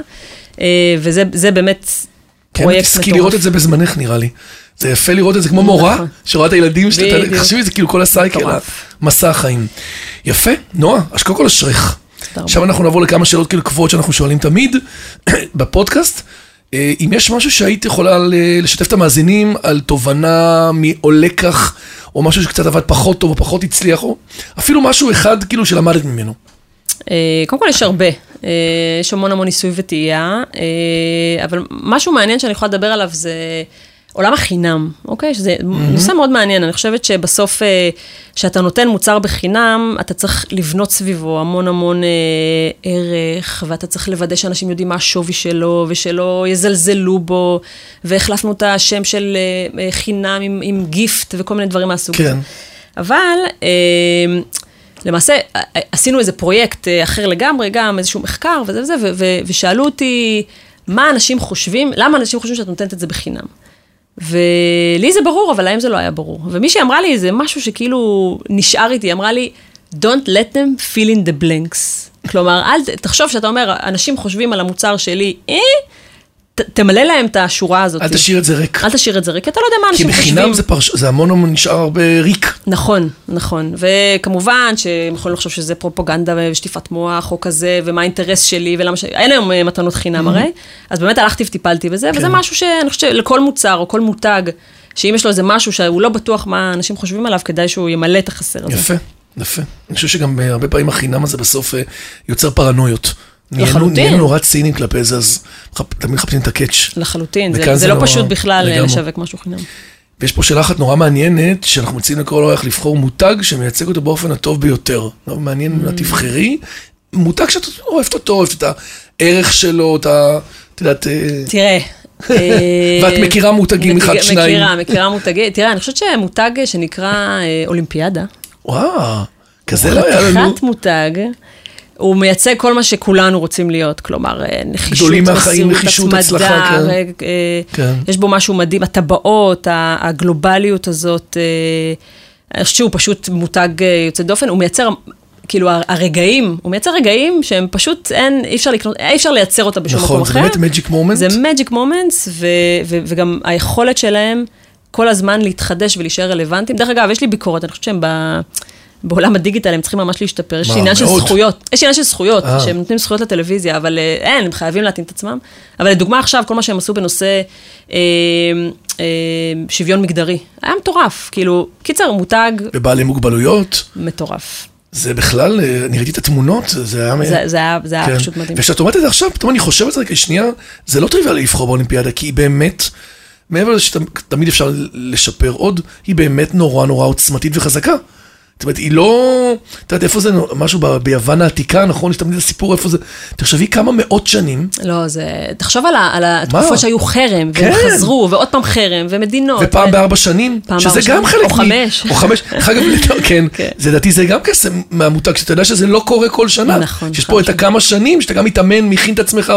אה, וזה זה באמת כן, פרויקט מטורף. לראות את זה בזמנך נראה לי. זה יפה לראות את זה כמו מורה, נכון. שרואה את הילדים שלה, בדיוק. תחשבי זה כאילו כל הסייקל. מסע החיים. יפה, נועה, אז קודם כל אשריך. עכשיו. אנחנו נעבור לכמה שאלות כאילו קבועות שאנחנו שואלים תמיד בפודקאסט. אה, אם יש משהו שהיית יכולה לשתף את המאזינים על תובנה או לקח, או משהו שקצת עבד פחות טוב או פחות הצליח, או אפילו משהו אחד כאילו שלמדת ממנו. אה, קודם כל יש הרבה, אה, יש המון המון ניסוי וטעייה, אבל משהו מעניין שאני יכולה לדבר עליו זה עולם החינם, אוקיי? שזה נושא מאוד מעניין, אני חושבת שבסוף, אה, כשאתה נותן מוצר בחינם, אתה צריך לבנות סביבו המון המון אה, ערך, ואתה צריך לוודא שאנשים יודעים מה השווי שלו, ושלא יזלזלו בו, והחלפנו את השם של אה, אה, חינם עם, עם גיפט וכל מיני דברים מהסוג הזה. כן. אבל אה, למעשה עשינו איזה פרויקט אה, אחר לגמרי, גם איזשהו מחקר וזה וזה, ושאלו אותי מה אנשים חושבים, למה אנשים חושבים שאת נותנת את זה בחינם. ולי זה ברור, אבל להם זה לא היה ברור. ומישהי אמרה לי איזה משהו שכאילו נשאר איתי, אמרה לי, Don't let them fill in the blanks. כלומר, אל, תחשוב שאתה אומר, אנשים חושבים על המוצר שלי, אה, ת, תמלא להם את השורה הזאת. אל תשאיר את זה ריק. אל תשאיר את זה ריק, כי אתה לא יודע מה כי אנשים חושבים. בחינם זה פרש- זה המון המון נשאר הרבה ריק. נכון, נכון. וכמובן שהם יכולים לחשוב שזה פרופגנדה ושטיפת מוח או כזה, ומה האינטרס שלי, ולמה ש... אין היום אה, מתנות חינם הרי. אז באמת הלכתי וטיפלתי בזה, וזה משהו שאני חושבת שלכל מוצר או כל מותג, שאם יש לו איזה משהו שהוא לא בטוח מה אנשים חושבים עליו, כדאי שהוא ימלא את החסר הזה. יפה, יפה. אני חושב שגם אה, הרבה פעמים החינם הזה בסוף אה, יוצר פרנויות. לחלוטין. נהיינו נורא ציניים כלפי זה, אז תמיד מחפשים את הקאץ'. לחלוטין, זה, זה זה לא פשוט בכלל אה, לגמרי. לשווק משהו חינם. ויש פה שאלה אחת נורא מעניינת, שאנחנו מציעים לכל אורח לבחור מותג שמייצג אותו באופן הטוב ביותר. לא מעניין Mm. תבחרי, מותג שאת אוהבת אותו, אוהבת את הערך שלו, את ה... את יודעת... אה, תראה. אה, ואת מכירה מותגים אחד, שניים. מכירה, מכירה מותגים. תראה, אני חושבת שמותג שנקרא אולימפיאדה, וואו, כזה לא היה לנו. חתיכת מותג, הוא מייצג כל מה שכולנו רוצים להיות, כלומר, אה, נחישות, גדולים מהחיים, נחישות, הצלחה, כן. אה, אה, כן. יש בו משהו מדהים, הטבעות, הגלובליות הזאת, אה, אני חושבת שהוא פשוט מותג יוצא דופן, הוא מייצר כאילו הרגעים, הוא מייצר רגעים שהם פשוט אין, אי אפשר לקנות, אי אפשר לייצר אותם בשום נכון, מקום זה אחר. באמת מג'יק מומנט. זה magic moments, ו- ו- וגם היכולת שלהם כל הזמן להתחדש ולהישאר רלוונטיים. דרך אגב, יש לי ביקורת, אני חושבת שהם ב... בעולם הדיגיטל הם צריכים ממש להשתפר. יש עניין של? זכויות. יש עניין של זכויות, אה. שהם נותנים זכויות לטלוויזיה, אבל אה, אין, הם חייבים להתאים את עצמם. אבל לדוגמה עכשיו, כל מה שהם עשו בנושא אה, אה, שוויון מגדרי, היה מטורף. כאילו, קיצר, מותג בבעלי מוגבלויות. מטורף. זה בכלל, אה, אני ראיתי את התמונות, זה היה... זה, זה היה, זה היה כן. פשוט מדהים. וכשאת אומרת את זה עכשיו, פתאום אני חושב על זה רגע שנייה, זה לא טריוויאלי לבחור באולימפיאדה, כי היא באמת, מעבר לזה שתמיד אפשר לשפר עוד, היא באמת נורא נורא עוצמתית וחזקה. זאת אומרת, היא לא... את יודעת, איפה זה משהו ביוון העתיקה, נכון? יש תמיד הסיפור איפה זה... תחשבי כמה מאות שנים, לא, זה... תחשוב על, ה, על התקופות? שהיו חרם, כן. והם חזרו, ועוד פעם חרם, ומדינות. ופעם ו- בארבע שנים, פעם שזה בארבע גם שנים, חלק או חמש. או חמש. דרך אגב, כן, כן. זה לדעתי זה גם כסף מהמותג, שאתה יודע שזה לא קורה כל שנה. נכון, שיש חד פה את. הכמה שנים, שאתה גם מתאמן, מכין את עצמך,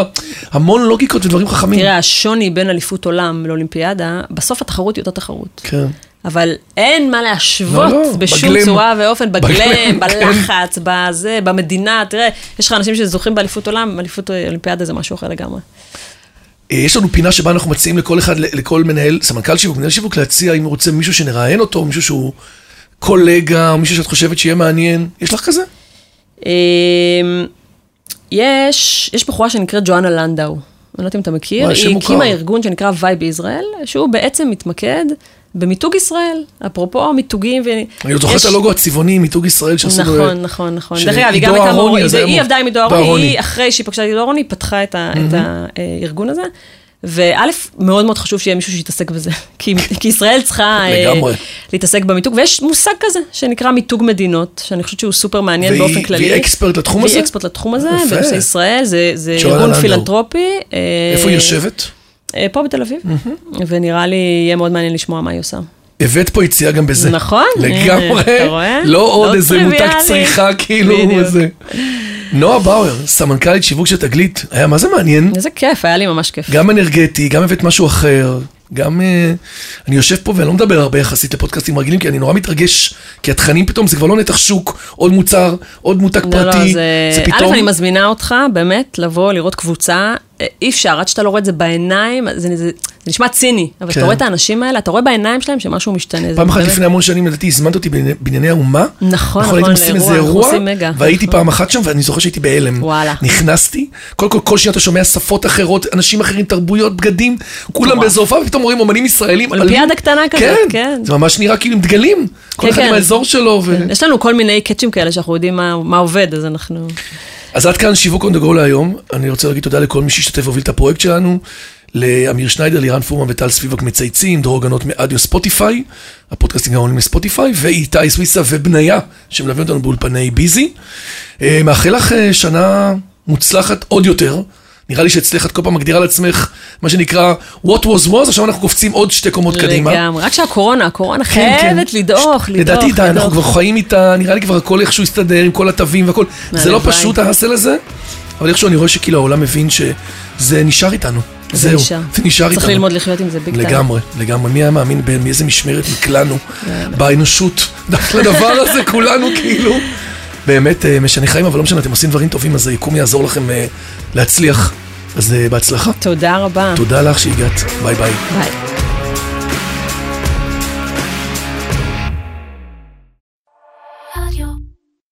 המון לוגיקות ודברים חכמים. תראה, השוני בין אליפות עולם לאולימפיאדה, בסוף התחרות היא אותה תחרות. כן. אבל אין מה להשוות לא, לא, בשום בגלם. צורה ואופן, בגלם, בגלם, כן. בלחץ, בזה, במדינה. תראה, יש לך אנשים שזוכים באליפות עולם, אליפות אולימפיאדה זה משהו אחר לגמרי. אה, יש לנו פינה שבה אנחנו מציעים לכל אחד, לכל מנהל, סמנכ"ל שיווק, מנהל שיווק, להציע אם הוא רוצה מישהו שנראיין אותו, מישהו שהוא קולגה, או מישהו שאת חושבת שיהיה מעניין. יש לך כזה? אמ, יש, יש בחורה שנקראת ג'ואנה לנדאו. אני לא יודעת אם אתה מכיר, וואי, היא מוכר. הקימה ארגון שנקרא Vibe Israel, שהוא בעצם מתמקד במיתוג ישראל, אפרופו מיתוגים. ו... אני עוד זוכר את הלוגו הצבעוני, מיתוג ישראל שעשו... נכון, נכון, נכון. ש- דרך אגב, היא גם הייתה היה היא עבדה עם עידו אהרוני. היא אחרי שהיא פגשה את עידו אהרוני, היא פתחה את הארגון הזה. וא', מאוד מאוד חשוב שיהיה מישהו שיתעסק בזה, כי, כי ישראל צריכה אה, לגמרי. להתעסק במיתוג, ויש מושג כזה שנקרא מיתוג מדינות, שאני חושבת שהוא סופר מעניין והיא- באופן כללי. והיא אקספרט לתחום הזה? והיא אקספרט לתחום הזה. בנושא ישראל, זה, זה ארגון. פילנטרופי. אה, איפה היא יושבת? אה, פה בתל אביב, ונראה לי יהיה מאוד מעניין לשמוע מה היא עושה. הבאת פה יציאה גם בזה. נכון, לגמרי. אתה רואה? לא עוד לא איזה מותג. צריכה, כאילו, בדיוק. זה. נועה באואר, סמנכ"לית שיווק של תגלית, היה מה זה מעניין? איזה כיף, היה לי ממש כיף. גם אנרגטי, גם הבאת משהו אחר, גם... אה, אני יושב פה ואני לא מדבר הרבה יחסית לפודקאסטים רגילים, כי אני נורא מתרגש, כי התכנים פתאום זה כבר לא נתח שוק, עוד מוצר, עוד מותג לא, פרטי, לא, זה... זה א', פתאום... אני מזמינה אותך באמת לבוא, לראות קבוצה. אי אפשר, עד שאתה לא רואה את זה בעיניים, זה, זה, זה נשמע ציני, אבל כן. כשאתה רואה את האנשים האלה, אתה רואה בעיניים שלהם שמשהו משתנה. פעם אחת לפני המון שנים, לדעתי, הזמנת אותי בענייני- האומה. נכון, נכון, הייתם עושים איזה אירוע, והייתי נכון. פעם אחת שם, ואני זוכר שהייתי בהלם. וואלה. נכנסתי, קודם כל, כל שניה אתה שומע שפות אחרות, אנשים אחרים, תרבויות, בגדים, כולם. באיזו הופעה, ופתאום רואים אומנים ישראלים. אולימפיאדה. קטנה כזאת, כן. כן. זה ממש נראה כאילו עם דגלים. כל כן, אחד כן. עם האזור שלו. יש לנו כל מיני קאצ'ים כאלה שאנחנו יודעים מה עובד, אז אנחנו... אז עד כאן שיווק on the go להיום. אני רוצה להגיד תודה לכל מי שהשתתף והוביל את הפרויקט שלנו. לאמיר שניידר, לירן פורמן וטל ספיבק מצייצים, דרור גנות מאדיו ספוטיפיי, הפודקאסטים גם עולים לספוטיפיי, ואיתי סוויסה ובניה, שמלווים אותנו באולפני ביזי. אה, מאחל לך אה, שנה מוצלחת עוד יותר. נראה לי שאצלך את כל פעם מגדירה לעצמך, מה שנקרא, what was was, עכשיו אנחנו קופצים עוד שתי קומות קדימה. לגמרי, רק שהקורונה, הקורונה כן, כן. חייבת לדעוך, לדעוך, לדעתי, די, אנחנו. כבר חיים איתה, נראה לי כבר הכל איכשהו יסתדר עם כל התווים והכל. זה לא. פשוט ה hassle הזה, אבל איכשהו אני רואה שכאילו העולם מבין שזה נשאר איתנו. זה זהו, נשאר. זה נשאר איתנו. צריך ללמוד לחיות עם זה big time. לגמרי, לגמרי. מי היה מאמין ב- מאיזה משמרת נקלענו באנושות דווקא לדבר הזה, כולנו כאילו. באמת אה, משנה חיים, אבל לא משנה, אתם עושים דברים טובים, אז היקום יעזור לכם אה, להצליח. אז אה, בהצלחה. תודה רבה. תודה לך שהגעת, ביי ביי. ביי.